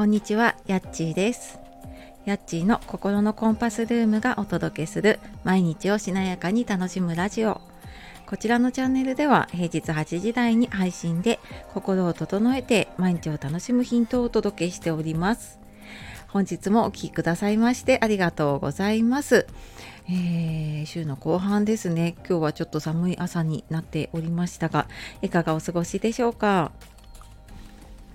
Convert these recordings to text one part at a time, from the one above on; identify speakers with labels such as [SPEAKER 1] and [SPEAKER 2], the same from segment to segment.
[SPEAKER 1] こんにちは、やっちーです。やっちーの心のコンパスルームがお届けする毎日をしなやかに楽しむラジオ。こちらのチャンネルでは平日8時台に配信で心を整えて毎日を楽しむヒントをお届けしております。本日もお聴きくださいましてありがとうございます。えー週の後半ですね。今日はちょっと寒い朝になっておりましたが、いかがお過ごしでしょうか？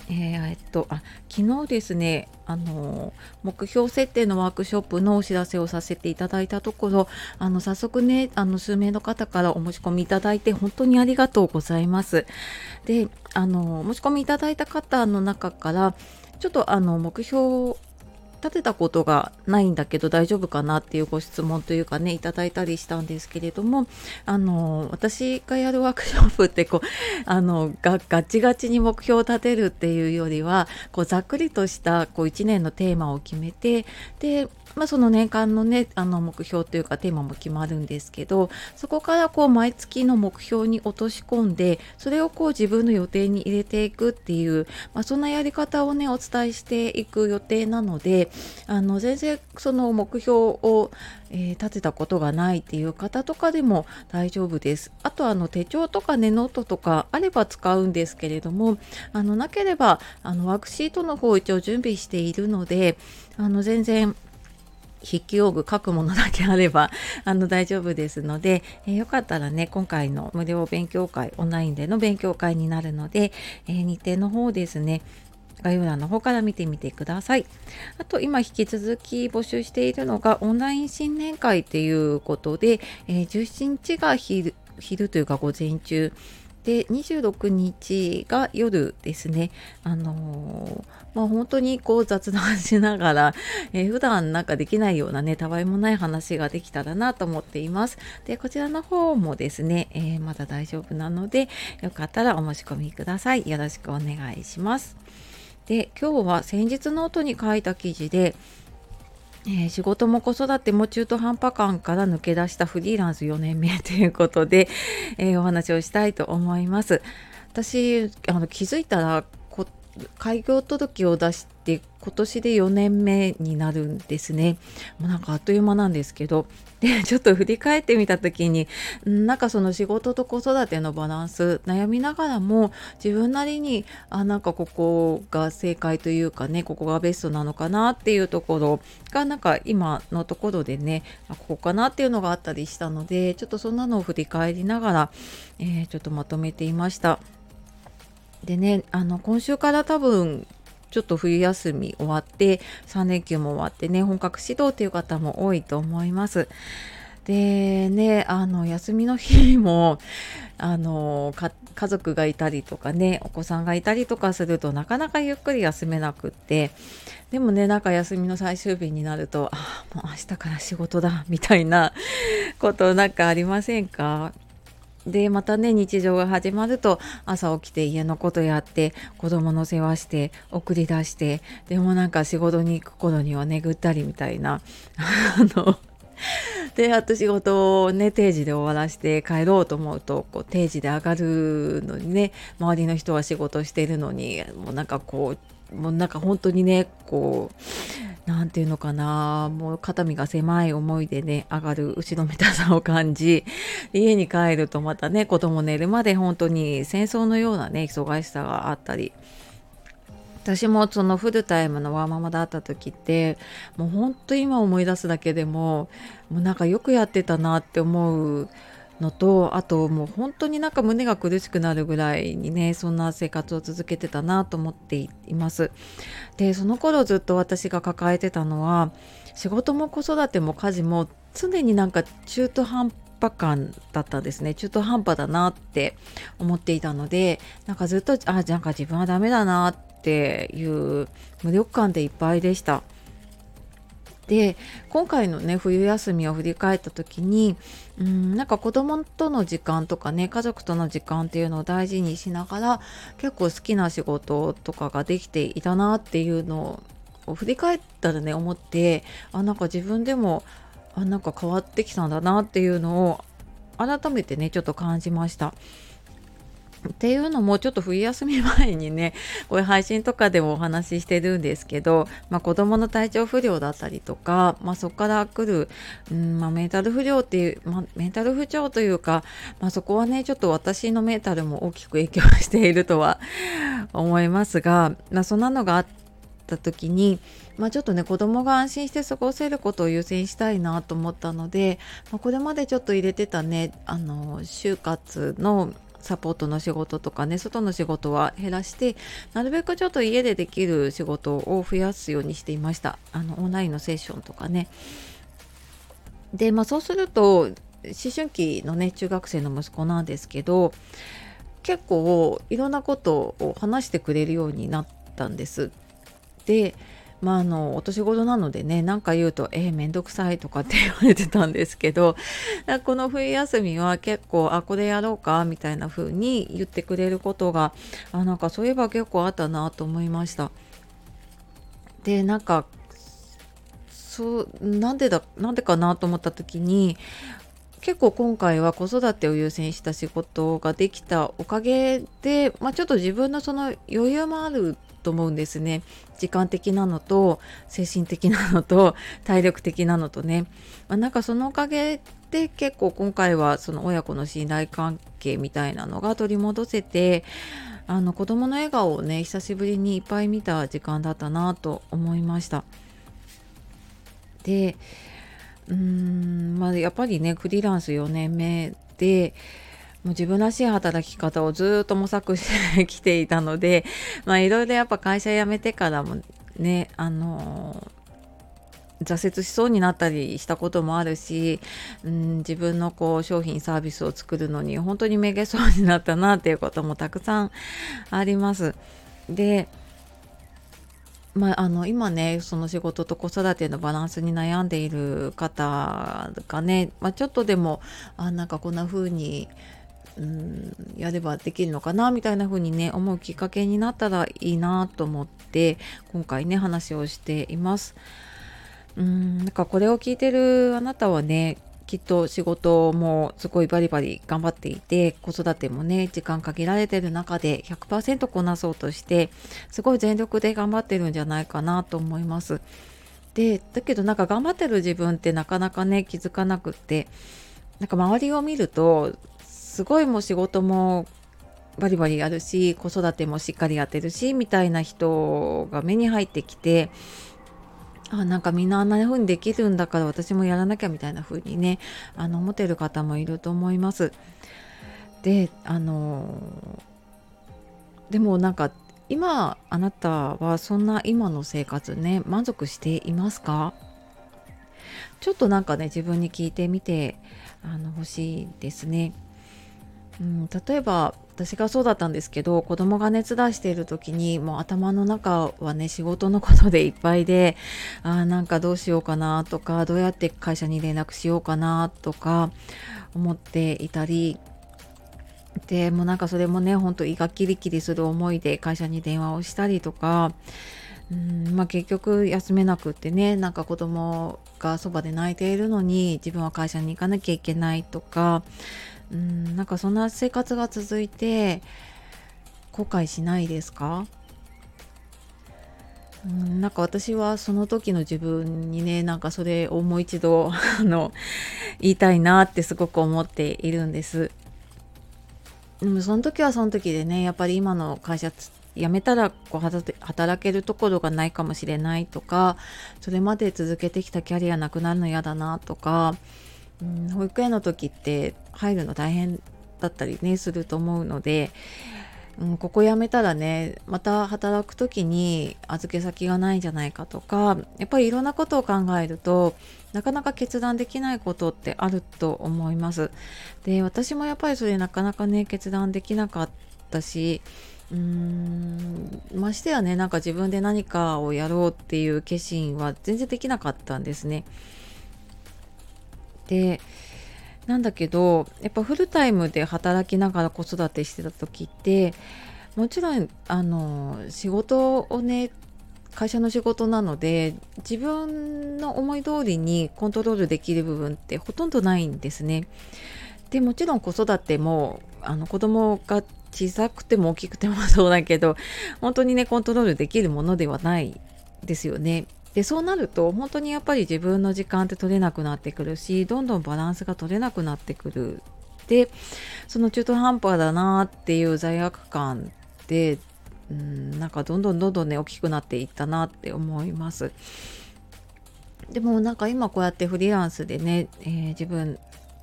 [SPEAKER 1] えーえっとあ昨日ですねあの目標設定のワークショップのお知らせをさせていただいたところあの早速ねあの数名の方からお申し込みいただいて本当にありがとうございます。であの申し込みいただいた方の中からちょっとあの目標立てたことがないんだけど大丈夫かなっていうご質問というかねいただいたりしたんですけれどもあの私がやるワークショップってこう あのがガチガチに目標を立てるっていうよりはこうざっくりとしたこう1年のテーマを決めてで、まあ、その年間のねあの目標というかテーマも決まるんですけどそこからこう毎月の目標に落とし込んでそれをこう自分の予定に入れていくっていう、まあ、そんなやり方をねお伝えしていく予定なのであの全然その目標を、えー立てたことがないっていう方とかでも大丈夫です。あとあの手帳とかねノートとかあれば使うんですけれどもあのなければあのワークシートの方一応準備しているのであの全然筆記用具書くものだけあれば あの大丈夫ですので、えーよかったらね今回の無料勉強会オンラインでの勉強会になるので、えー日程の方ですね概要欄の方から見てみてください。あと今引き続き募集しているのがオンライン新年会っていうことで、えー17日が昼昼というか午前中で26日が夜ですね。あのーまあ本当にこう雑談しながら、えー普段なんかできないようなねたわいもない話ができたらなと思っています。でこちらの方もですね、えーまだ大丈夫なのでよかったらお申し込みください。よろしくお願いします。で今日は先日ノートに書いた記事で、えー仕事も子育ても中途半端感から抜け出したフリーランス4年目ということで、えーお話をしたいと思います。私あの気づいたら開業届を出して今年で4年目になるんですね。もうなんかあっという間なんですけど でちょっと振り返ってみた時になんかその仕事と子育てのバランス悩みながらも自分なりにあなんかここが正解というかねここがベストなのかなっていうところがなんか今のところでねここかなっていうのがあったりしたのでちょっとそんなのを振り返りながら、えーちょっとまとめていました。でねあの今週から多分ちょっと冬休み終わって3連休も終わってね本格指導という方も多いと思います。でねあの休みの日も あの家族がいたりとかねお子さんがいたりとかするとなかなかゆっくり休めなくってでもねなんか休みの最終日になるとあもう明日から仕事だみたいなことなんかありませんか？でまたね日常が始まると朝起きて家のことやって子供の世話して送り出してでもなんか仕事に行く頃にはねぐったりみたいな あのであと仕事をね定時で終わらして帰ろうと思うとこう定時で上がるのにね周りの人は仕事してるのにもうなんかこうもうなんか本当にねこうなんていうのかな。もう肩身が狭い思いでね上がる後ろめたさを感じ家に帰るとまたね子供寝るまで本当に戦争のようなね忙しさがあったり。私もそのフルタイムのワーママだった時ってもう本当今思い出すだけでももうなんかよくやってたなって思うのとあともう本当になんか胸が苦しくなるぐらいにねそんな生活を続けてたなと思っています。でその頃ずっと私が抱えてたのは仕事も子育ても家事も常になんか中途半端感だったんですね中途半端だなって思っていたのでなんかずっとあなんか自分はダメだなっていう無力感でいっぱいでした。で今回のね冬休みを振り返った時にうんなんか子供との時間とかね家族との時間っていうのを大事にしながら結構好きな仕事とかができていたなっていうのを振り返ったらね思ってあなんか自分でもあなんか変わってきたんだなっていうのを改めてねちょっと感じました。っていうのもちょっと冬休み前にね こういう配信とかでもお話ししてるんですけど、まあ、子どもの体調不良だったりとか、まあ、そこから来る、うんまあ、メンタル不良っていう、まあ、メンタル不調というか、まあ、そこはねちょっと私のメンタルも大きく影響しているとは 思いますが、まあ、そんなのがあった時に、まあ、ちょっとね子供が安心して過ごせることを優先したいなと思ったので、まあ、これまでちょっと入れてたねあの就活のサポートの仕事とかね外の仕事は減らしてなるべくちょっと家でできる仕事を増やすようにしていました。あのオンラインのセッションとかね。でまあそうすると思春期のね中学生の息子なんですけど結構いろんなことを話してくれるようになったんです。でまあ、あのお年頃なのでね何か言うと「えー、めんどくさい」とかって言われてたんですけど この冬休みは結構「あこれやろうか」みたいな風に言ってくれることがあなんかそういえば結構あったなと思いました。でなんかそうなんでだなんでかなと思った時に結構今回は子育てを優先した仕事ができたおかげで、まあ、ちょっと自分のその余裕もあると思うんですね。時間的なのと精神的なのと体力的なのとね、まあ、なんかそのおかげで結構今回はその親子の信頼関係みたいなのが取り戻せてあの子供の笑顔をね久しぶりにいっぱい見た時間だったなと思いました。でうーんまあやっぱりねフリーランス4年目でもう自分らしい働き方をずっと模索してきていたので、まあいろいろやっぱ会社辞めてからもね、あの挫折しそうになったりしたこともあるし、うん、自分のこう商品サービスを作るのに本当にめげそうになったなっていうこともたくさんあります。でまあ、あの今ねその仕事と子育てのバランスに悩んでいる方がね、まあ、ちょっとでもあなんかこんな風にうんやればできるのかなみたいな風にね思うきっかけになったらいいなと思って今回ね話をしています。うんなんかこれを聞いてるあなたはねきっと仕事もすごいバリバリ頑張っていて子育てもね時間限られてる中で100%こなそうとしてすごい全力で頑張ってるんじゃないかなと思います。でだけどなんか頑張ってる自分ってなかなかね気づかなくってなんか周りを見るとすごいもう仕事もバリバリやるし子育てもしっかりやってるしみたいな人が目に入ってきてあなんかみんなあんな風にできるんだから私もやらなきゃみたいな風にねあの思ってる方もいると思います。であのでもなんか今あなたはそんな今の生活ね満足していますか？ちょっとなんかね自分に聞いてみてあの欲しいですね。うん、例えば私がそうだったんですけど子供が熱出している時にもう頭の中はね仕事のことでいっぱいであなんかどうしようかなとかどうやって会社に連絡しようかなとか思っていたりでもうなんかそれもねほんと胃がキリキリする思いで会社に電話をしたりとかうんまあ、結局休めなくってねなんか子供がそばで泣いているのに自分は会社に行かなきゃいけないとかうんなんかそんな生活が続いて後悔しないですか？うんなんか私はその時の自分にねなんかそれをもう一度 あの言いたいなってすごく思っているんです。でもその時はその時でねやっぱり今の会社辞めたらこう働けるところがないかもしれないとかそれまで続けてきたキャリアなくなるの嫌だなとかうん、保育園の時って入るの大変だったりねすると思うので、うん、ここ辞めたらねまた働く時に預け先がないんじゃないかとかやっぱりいろんなことを考えるとなかなか決断できないことってあると思います。で私もやっぱりそれなかなかね決断できなかったしうーんましてやねなんか自分で何かをやろうっていう決心は全然できなかったんですね。でなんだけどやっぱフルタイムで働きながら子育てしてた時ってもちろんあの仕事をね会社の仕事なので自分の思い通りにコントロールできる部分ってほとんどないんですね。でもちろん子育てもあの子供が小さくても大きくてもそうだけど本当にねコントロールできるものではないですよね。でそうなると本当にやっぱり自分の時間って取れなくなってくるしどんどんバランスが取れなくなってくるでその中途半端だなっていう罪悪感ってうんなんかどんどんどんどんね大きくなっていったなって思います。でもなんか今こうやってフリーランスでね、えー、自分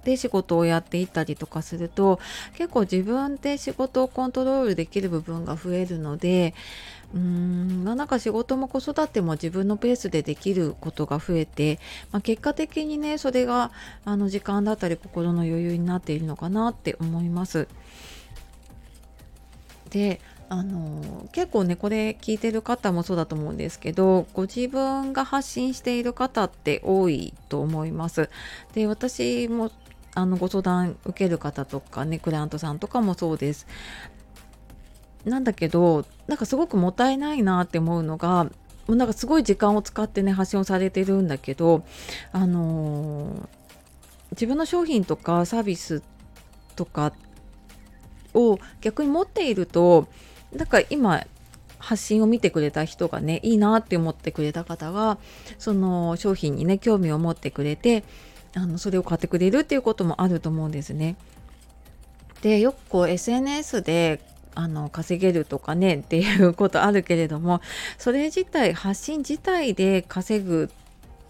[SPEAKER 1] で仕事をやっていったりとかすると結構自分で仕事をコントロールできる部分が増えるのでうーんなんか仕事も子育ても自分のペースでできることが増えて、まあ、結果的にねそれがあの時間だったり心の余裕になっているのかなって思います。であの結構ねこれ聞いてる方もそうだと思うんですけどご自分が発信している方って多いと思います。で私もあのご相談受ける方とかねクライアントさんとかもそうです。なんだけどなんかすごくもったいないなって思うのがもうなんかすごい時間を使ってね発信をされてるんだけどあのー、自分の商品とかサービスとかを逆に持っているとだか今発信を見てくれた人がねいいなって思ってくれた方がその商品にね興味を持ってくれてあのそれを買ってくれるっていうこともあると思うんですね。でよくこう SNS であの稼げるとかねっていうことあるけれどもそれ自体発信自体で稼ぐ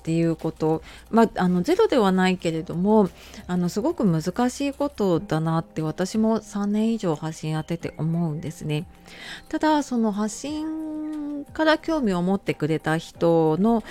[SPEAKER 1] っていうことまああのゼロではないけれどもあのすごく難しいことだなって私も3年以上発信やってて思うんですね。ただその発信から興味を持ってくれた人の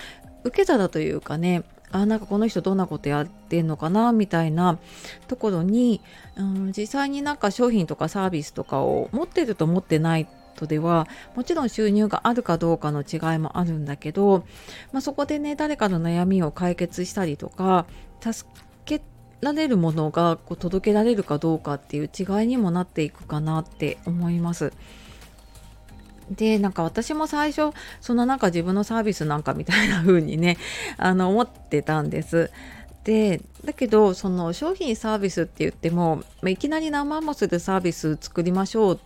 [SPEAKER 1] 受け皿というかねあなんかこの人どんなことやってんのかなみたいなところに、うん、実際になんか商品とかサービスとかを持ってると持ってないとではもちろん収入があるかどうかの違いもあるんだけど、まあ、そこでね誰かの悩みを解決したりとか助けられるものがこう届けられるかどうかっていう違いにもなっていくかなって思います。でなんか私も最初そのなんか自分のサービスなんかみたいな風にね あの思ってたんです。でだけどその商品サービスって言っても、いきなり何万もするサービス作りましょうっ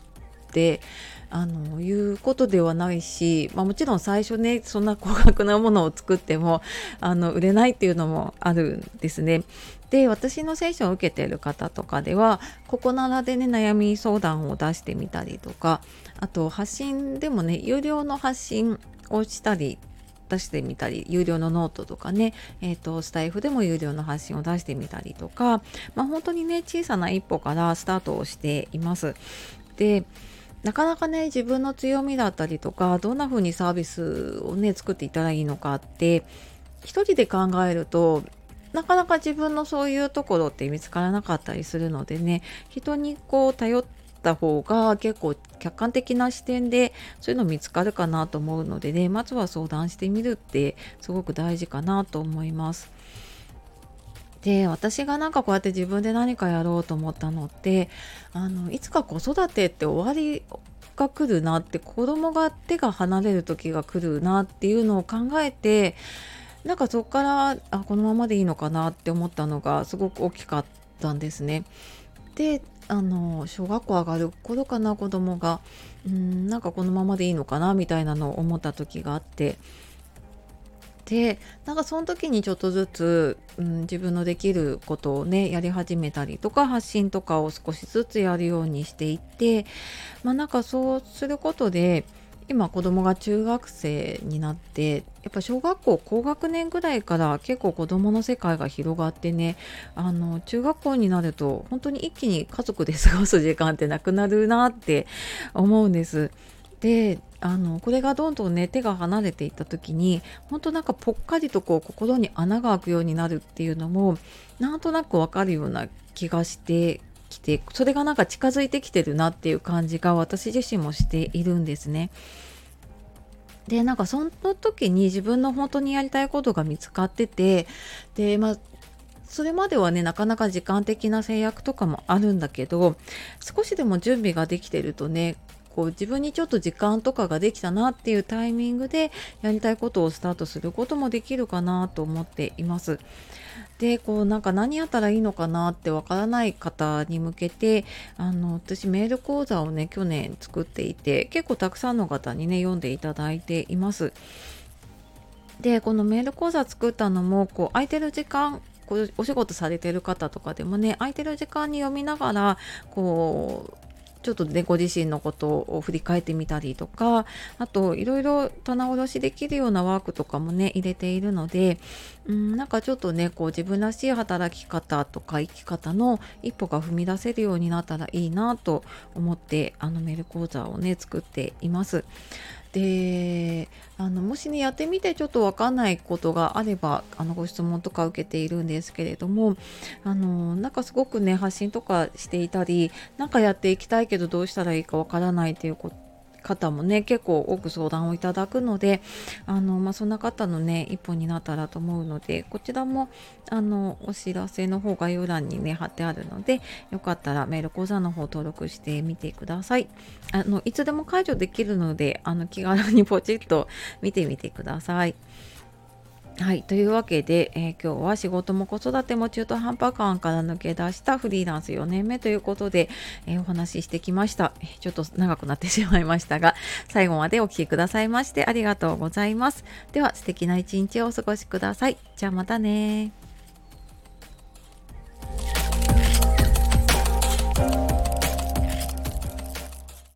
[SPEAKER 1] てあのいうことではないし、まあ、もちろん最初ねそんな高額なものを作ってもあの売れないっていうのもあるんですね。で私のセッションを受けてる方とかではここならでね悩み相談を出してみたりとかあと発信でもね有料の発信をしたり出してみたり有料のノートとかね、えーと、スタイフでも有料の発信を出してみたりとか、まあ、本当にね小さな一歩からスタートをしています。でなかなかね自分の強みだったりとかどんな風にサービスをね作っていったらいいのかって一人で考えるとなかなか自分のそういうところって見つからなかったりするのでね人にこう頼った方が結構客観的な視点でそういうの見つかるかなと思うのでねまずは相談してみるってすごく大事かなと思います。で私がなんかこうやって自分で何かやろうと思ったのってあのいつか子育てって終わりが来るなって子供が手が離れる時が来るなっていうのを考えてなんかそこからあこのままでいいのかなって思ったのがすごく大きかったんですね。であの小学校上がる頃かな子供がうんなんかこのままでいいのかなみたいなのを思った時があってでなんかその時にちょっとずつ、うん、自分のできることをねやり始めたりとか発信とかを少しずつやるようにしていってまあなんかそうすることで今子供が中学生になってやっぱ小学校高学年ぐらいから結構子供の世界が広がってねあの中学校になると本当に一気に家族で過ごす時間ってなくなるなって思うんです。であのこれがどんどんね手が離れていった時に本当なんかぽっかりとこう心に穴が開くようになるっていうのもなんとなくわかるような気がしてきてそれがなんか近づいてきてるなっていう感じが私自身もしているんですね。でなんかその時に自分の本当にやりたいことが見つかっててでまあそれまではねなかなか時間的な制約とかもあるんだけど少しでも準備ができてるとねこう自分にちょっと時間とかができたなっていうタイミングでやりたいことをスタートすることもできるかなと思っています。でこうなんか何やったらいいのかなってわからない方に向けてあの私メール講座をね去年作っていて結構たくさんの方にね読んでいただいています。でこのメール講座作ったのもこう空いてる時間こうお仕事されてる方とかでもね空いてる時間に読みながらこうちょっとねご自身のことを振り返ってみたりとかあといろいろ棚卸しできるようなワークとかもね入れているのでうんなんかちょっとねこう自分らしい働き方とか生き方の一歩が踏み出せるようになったらいいなと思ってあのメール講座をね作っています。であのもしねやってみてちょっと分かんないことがあればあのご質問とか受けているんですけれどもあのなんかすごくね発信とかしていたりなんかやっていきたいけどどうしたらいいか分からないということ方もね結構多く相談をいただくのであの、まあ、そんな方のね一歩になったらと思うのでこちらもあのお知らせの方概要欄にね貼ってあるのでよかったらメール講座の方登録してみてくださいあのいつでも解除できるのであの気軽にポチッと見てみてください。はい。というわけで、えー、今日は仕事も子育ても中途半端感から抜け出したフリーランス4年目ということで、えー、お話ししてきました。ちょっと長くなってしまいましたが、最後までお聴きくださいましてありがとうございます。では、素敵な一日をお過ごしください。じゃあまたね